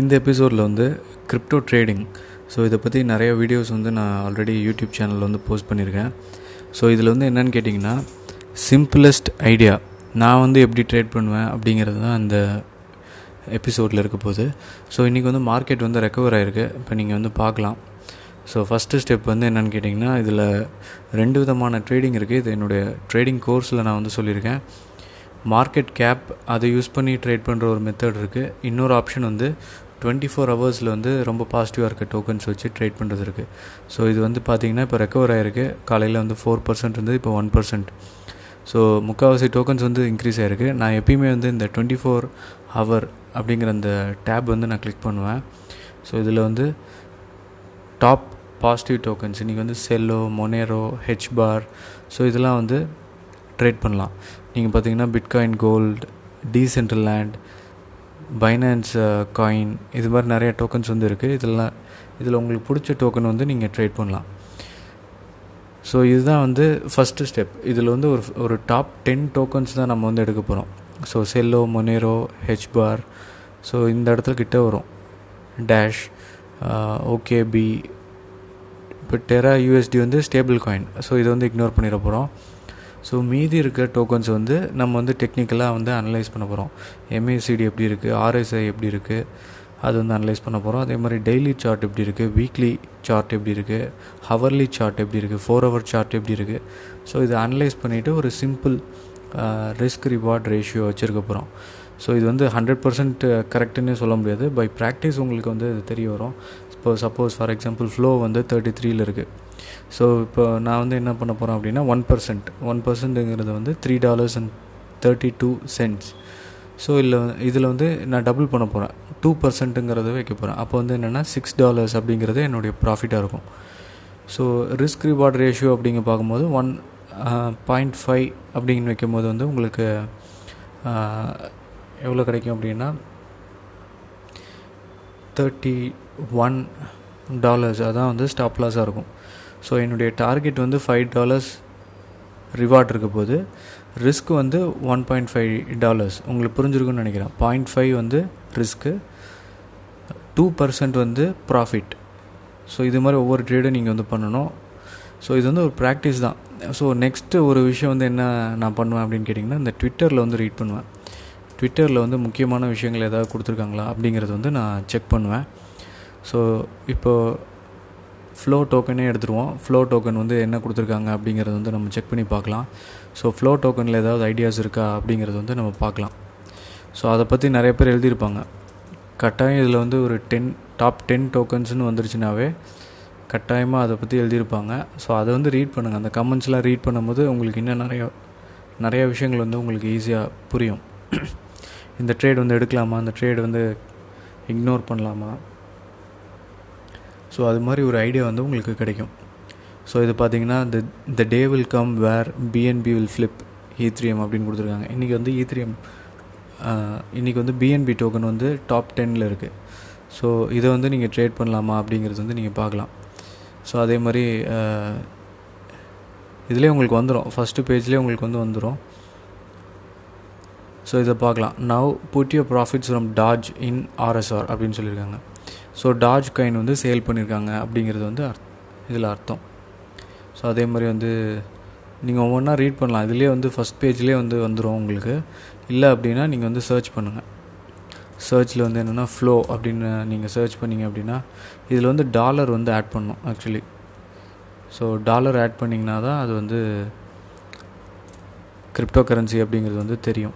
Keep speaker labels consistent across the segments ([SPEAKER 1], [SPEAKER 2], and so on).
[SPEAKER 1] இந்த எபிசோடில் வந்து கிரிப்டோ ட்ரேடிங் ஸோ இதை பற்றி நிறைய வீடியோஸ் வந்து நான் ஆல்ரெடி யூடியூப் சேனலில் வந்து போஸ்ட் பண்ணியிருக்கேன் ஸோ இதில் வந்து என்னென்னு கேட்டிங்கன்னா சிம்பிளஸ்ட் ஐடியா நான் வந்து எப்படி ட்ரேட் பண்ணுவேன் அப்படிங்கிறது தான் அந்த எபிசோடில் இருக்க போகுது. ஸோ இன்றைக்கி வந்து மார்க்கெட் வந்து ரெக்கவர் ஆகிருக்கு இப்போ நீங்கள் வந்து பார்க்கலாம். ஸோ ஃபஸ்ட்டு ஸ்டெப் வந்து என்னென்னு கேட்டிங்கன்னா இதில் ரெண்டு விதமான ட்ரேடிங் இருக்குது இது என்னுடைய ட்ரேடிங் கோர்ஸில் நான் வந்து சொல்லியிருக்கேன். மார்க்கெட் கேப் அதை யூஸ் பண்ணி ட்ரேட் பண்ணுற ஒரு மெத்தட் இருக்குது இன்னொரு ஆப்ஷன் வந்து டுவெண்ட்டி ஃபோர் ஹவர்ஸில் வந்து ரொம்ப பாசிட்டிவாக இருக்க டோக்கன்ஸ் வச்சு ட்ரேட் பண்ணுறது இருக்குது ஸோ இது வந்து பார்த்திங்கன்னா இப்போ ரெக்கவர் ஆகிருக்கு காலையில் வந்து ஃபோர் பர்சன்ட் இருந்தது இப்போ ஒன் பர்சன்ட் ஸோ முக்கால்வாசி டோக்கன்ஸ் வந்து இன்க்ரீஸ் ஆகிருக்கு நான் எப்பயுமே வந்து இந்த டுவெண்ட்டி ஃபோர் ஹவர் அப்படிங்கிற அந்த டேப் வந்து நான் கிளிக் பண்ணுவேன். ஸோ இதில் வந்து டாப் பாசிட்டிவ் டோக்கன்ஸ் இன்றைக்கி வந்து Celo Monero H bar so இதெல்லாம் வந்து ட்ரேட் பண்ணலாம். நீங்கள் பார்த்தீங்கன்னா Bitcoin Gold Decentraland Binance coin uh, இது மாதிரி நிறைய டோக்கன்ஸ் வந்து இருக்குது இதெல்லாம் இதில் உங்களுக்கு பிடிச்ச டோக்கன் வந்து நீங்கள் ட்ரேட் பண்ணலாம். ஸோ இதுதான் வந்து ஃபஸ்ட்டு ஸ்டெப் இதில் வந்து ஒரு ஒரு டாப் டென் டோக்கன்ஸ் தான் நம்ம வந்து எடுக்க போகிறோம் so Celo Monero H bar so இந்த இடத்துல கிட்ட வரும். டேஷ் ஓகேபி இப்போ டெரா யூஎஸ்டி வந்து ஸ்டேபிள் காயின் ஸோ இதை வந்து இக்னோர் பண்ணிட போகிறோம் ஸோ மீதி இருக்க டோக்கன்ஸ் வந்து நம்ம வந்து டெக்னிக்கலாக வந்து அனலைஸ் பண்ண போகிறோம் எம்ஏசிடி எப்படி இருக்குது ஆர்எஸ்ஐ எப்படி இருக்குது அது வந்து அனலைஸ் பண்ண போகிறோம் அதே மாதிரி டெய்லி சார்ட் எப்படி இருக்குது வீக்லி சார்ட் எப்படி இருக்குது ஹவர்லி சார்ட் எப்படி இருக்குது ஃபோர் ஹவர் சார்ட் எப்படி இருக்குது ஸோ இதை அனலைஸ் பண்ணிவிட்டு ஒரு சிம்பிள் ரிஸ்க் ரிவார்ட் ரேஷியோ வச்சுருக்க போகிறோம் ஸோ இது வந்து ஹண்ட்ரட் பர்சன்ட் கரெக்டுன்னே சொல்ல முடியாது. பை ப்ராக்டிஸ் உங்களுக்கு வந்து இது தெரிய வரும். இப்போ சப்போஸ் ஃபார் எக்ஸாம்பிள் ஃப்ளோ வந்து தேர்ட்டி த்ரீல இருக்குது ஸோ இப்போ நான் வந்து என்ன பண்ண போகிறேன் அப்படின்னா ஒன் பர்சன்ட் ஒன் பர்சன்ட்டுங்கிறது வந்து three dollars and thirty two cents so இல்லை இதில் வந்து நான் டபுள் பண்ண போகிறேன் டூ பர்சன்ட்டுங்கிறத வைக்க போகிறேன் அப்போ வந்து என்னென்னா சிக்ஸ் டாலர்ஸ் அப்படிங்கிறது என்னுடைய ப்ராஃபிட்டாக இருக்கும். ஸோ ரிஸ்க் ரிவார்ட் ரேஷியோ அப்படிங்க பார்க்கும்போது ஒன் பாயிண்ட் ஃபைவ் அப்படிங்கன்னு வைக்கும் போது வந்து உங்களுக்கு எவ்வளோ கிடைக்கும் அப்படின்னா தேர்ட்டி ஒன் டாலர்ஸ் அதான் வந்து ஸ்டாப் லாஸாக இருக்கும். ஸோ என்னுடைய டார்கெட் வந்து ஃபைவ் டாலர்ஸ் ரிவார்ட் இருக்க போது ரிஸ்க் வந்து ஒன் பாயிண்ட் ஃபைவ் டாலர்ஸ் உங்களுக்கு புரிஞ்சிருக்குன்னு நினைக்கிறேன். பாயிண்ட் ஃபைவ் வந்து ரிஸ்க்கு டூ பர்சன்ட் வந்து ப்ராஃபிட் ஸோ இது மாதிரி ஒவ்வொரு ட்ரேடும் நீங்கள் வந்து பண்ணணும். ஸோ இது வந்து ஒரு ப்ராக்டிஸ் தான். ஸோ நெக்ஸ்ட்டு ஒரு விஷயம் வந்து என்ன நான் பண்ணுவேன் அப்படின்னு கேட்டிங்கன்னா இந்த ட்விட்டரில் வந்து ரீட் பண்ணுவேன். ட்விட்டரில் வந்து முக்கியமான விஷயங்கள் ஏதாவது கொடுத்துருக்காங்களா அப்படிங்கிறது வந்து நான் செக் பண்ணுவேன். ஸோ இப்போது ஃப்ளோ டோக்கனே எடுத்துருவோம். ஃப்ளோ டோக்கன் வந்து என்ன கொடுத்துருக்காங்க அப்படிங்கிறது வந்து நம்ம செக் பண்ணி பார்க்கலாம். ஸோ ஃப்ளோ டோக்கனில் ஏதாவது ஐடியாஸ் இருக்கா அப்படிங்கிறது வந்து நம்ம பார்க்கலாம். ஸோ அதை பற்றி நிறைய பேர் எழுதியிருப்பாங்க. கட்டாயம் இதில் வந்து ஒரு டென் டாப் டென் டோக்கன்ஸ்னு வந்துருச்சுனாவே கட்டாயமாக அதை பற்றி எழுதியிருப்பாங்க. ஸோ அதை வந்து ரீட் பண்ணுங்கள் அந்த கமெண்ட்ஸ்லாம் ரீட் பண்ணும்போது உங்களுக்கு இன்னும் நிறையா நிறையா விஷயங்கள் வந்து உங்களுக்கு ஈஸியாக புரியும். இந்த ட்ரேட் வந்து எடுக்கலாமா? அந்த ட்ரேட் வந்து இக்னோர் பண்ணலாமா? ஸோ அது மாதிரி ஒரு ஐடியா வந்து உங்களுக்கு கிடைக்கும். ஸோ இது பார்த்தீங்கன்னா the the day will come where BNB will flip Ethereum அப்படின்னு கொடுத்துருக்காங்க. இன்றைக்கி வந்து e ஈத்ரியம் இன்றைக்கி வந்து பிஎன்பி டோக்கன் வந்து டாப் டெனில் இருக்குது ஸோ இதை வந்து நீங்கள் ட்ரேட் பண்ணலாமா அப்படிங்கிறது வந்து நீங்கள் பார்க்கலாம். ஸோ அதே மாதிரி இதிலே உங்களுக்கு வந்துடும் ஃபஸ்ட்டு பேஜ்லேயே உங்களுக்கு வந்து வந்துடும் ஸோ இதை பார்க்கலாம். Now put your profits from Doge in RSR அப்படின்னு சொல்லியிருக்காங்க. ஸோ டாஜ் காயின் வந்து சேல் பண்ணியிருக்காங்க அப்படிங்கிறது வந்து அர்த் இதில் அர்த்தம். ஸோ அதே மாதிரி வந்து நீங்கள் ஒவ்வொன்றா ரீட் பண்ணலாம். இதுலேயே வந்து ஃபஸ்ட் பேஜ்லேயே வந்து வந்துடும் உங்களுக்கு. இல்லை அப்படின்னா நீங்கள் வந்து சர்ச் பண்ணுங்கள் சர்ச்சில் வந்து என்னென்னா ஃப்ளோ அப்படின்னு நீங்கள் சர்ச் பண்ணிங்க அப்படின்னா இதில் வந்து டாலர் வந்து ஆட் பண்ணும் ஆக்சுவலி ஸோ டாலர் ஆட் பண்ணிங்கன்னா தான் அது வந்து கிரிப்டோ கரன்சி அப்படிங்கிறது வந்து தெரியும்.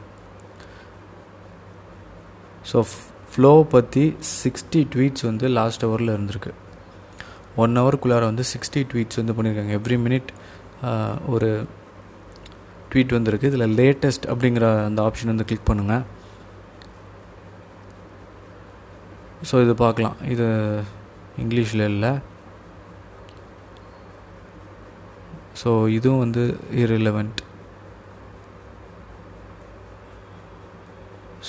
[SPEAKER 1] ஸோ ஃப்ளோவை பற்றி சிக்ஸ்டி ட்வீட்ஸ் வந்து லாஸ்ட் ஹவரில் இருந்திருக்கு. ஒன் ஹவருக்குள்ளார வந்து சிக்ஸ்டி ட்வீட்ஸ் வந்து பண்ணியிருக்காங்க எவ்ரி மினிட் ஒரு ட்வீட் வந்திருக்கு. இதில் லேட்டஸ்ட் அப்படிங்கிற அந்த ஆப்ஷன் வந்து கிளிக் பண்ணுங்கள் ஸோ இது பார்க்கலாம். இது இங்கிலீஷில் இல்லை. ஸோ இதுவும் வந்து இரிலவெண்ட்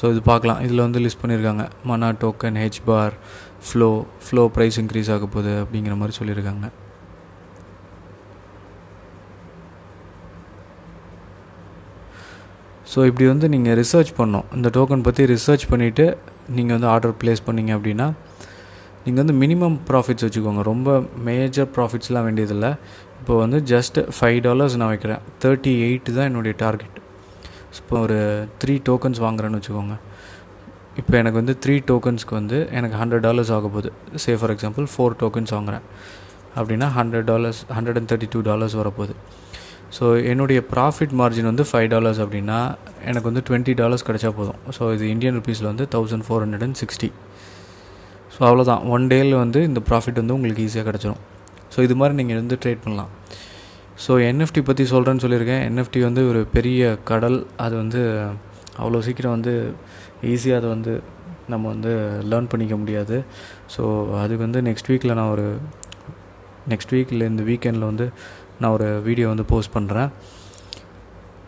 [SPEAKER 1] ஸோ இது பார்க்கலாம். இதில் வந்து லிஸ்ட் பண்ணியிருக்காங்க. MANA token HBAR flow flow price increase ஆக போகுது அப்படிங்கிற மாதிரி சொல்லியிருக்காங்க. ஸோ இப்படி வந்து நீங்கள் ரிசர்ச் பண்ணோம் இந்த டோக்கன் பற்றி ரிசர்ச் பண்ணிவிட்டு நீங்கள் வந்து ஆர்டர் ப்ளேஸ் பண்ணீங்க அப்படின்னா நீங்கள் வந்து மினிமம் ப்ராஃபிட்ஸ் வச்சுக்கோங்க. ரொம்ப மேஜர் ப்ராஃபிட்ஸ்லாம் வேண்டியதில்லை. இப்போ வந்து ஜஸ்ட் ஃபைவ் டாலர்ஸ் நான் வைக்கிறேன். தேர்ட்டி எயிட் தான் என்னுடைய டார்கெட் இப்போ ஒரு த்ரீ டோக்கன்ஸ் வாங்குறேன்னு வச்சுக்கோங்க. இப்போ எனக்கு வந்து த்ரீ டோக்கன்ஸ்க்கு வந்து எனக்கு ஹண்ட்ரட் டாலர்ஸ் ஆக போகுது. Say for example four tokens வாங்குகிறேன் அப்படின்னா hundred dollars hundred and thirty two dollars வரப்போகுது. ஸோ என்னுடைய ப்ராஃபிட் மார்ஜின் வந்து ஃபைவ் டாலர்ஸ் அப்படின்னா எனக்கு வந்து டுவெண்ட்டி டாலர்ஸ் கிடச்சா போதும். ஸோ இது இந்தியன் ருபீஸில் வந்து thousand four hundred and sixty so அவ்வளோதான் ஒன் டேயில் வந்து இந்த ப்ராஃபிட் வந்து உங்களுக்கு ஈஸியாக கிடச்சிரும். ஸோ இது மாதிரி நீங்கள் வந்து ட்ரேட் பண்ணலாம். ஸோ என்எஃப்டி பற்றி சொல்கிறேன்னு சொல்லியிருக்கேன். என்எஃப்டி வந்து ஒரு பெரிய கடல். அது வந்து அவ்வளோ சீக்கிரம் வந்து ஈஸியாக அதை வந்து நம்ம வந்து லேர்ன் பண்ணிக்க முடியாது. ஸோ அதுக்கு வந்து நெக்ஸ்ட் வீக்கில் நான் ஒரு நெக்ஸ்ட் வீக்கில் இந்த வீக்கெண்டில் வந்து நான் ஒரு வீடியோ வந்து போஸ்ட் பண்ணுறேன்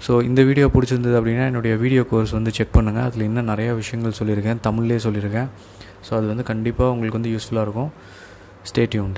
[SPEAKER 1] ஸோ இந்த வீடியோ பிடிச்சிருந்தது அப்படின்னா என்னுடைய வீடியோ கோர்ஸ் வந்து செக் பண்ணுங்கள் அதில் இன்னும் நிறையா விஷயங்கள் சொல்லியிருக்கேன். தமிழ்லேயே சொல்லியிருக்கேன். ஸோ அது வந்து கண்டிப்பாக உங்களுக்கு வந்து யூஸ்ஃபுல்லாக இருக்கும். ஸ்டேட்யூன்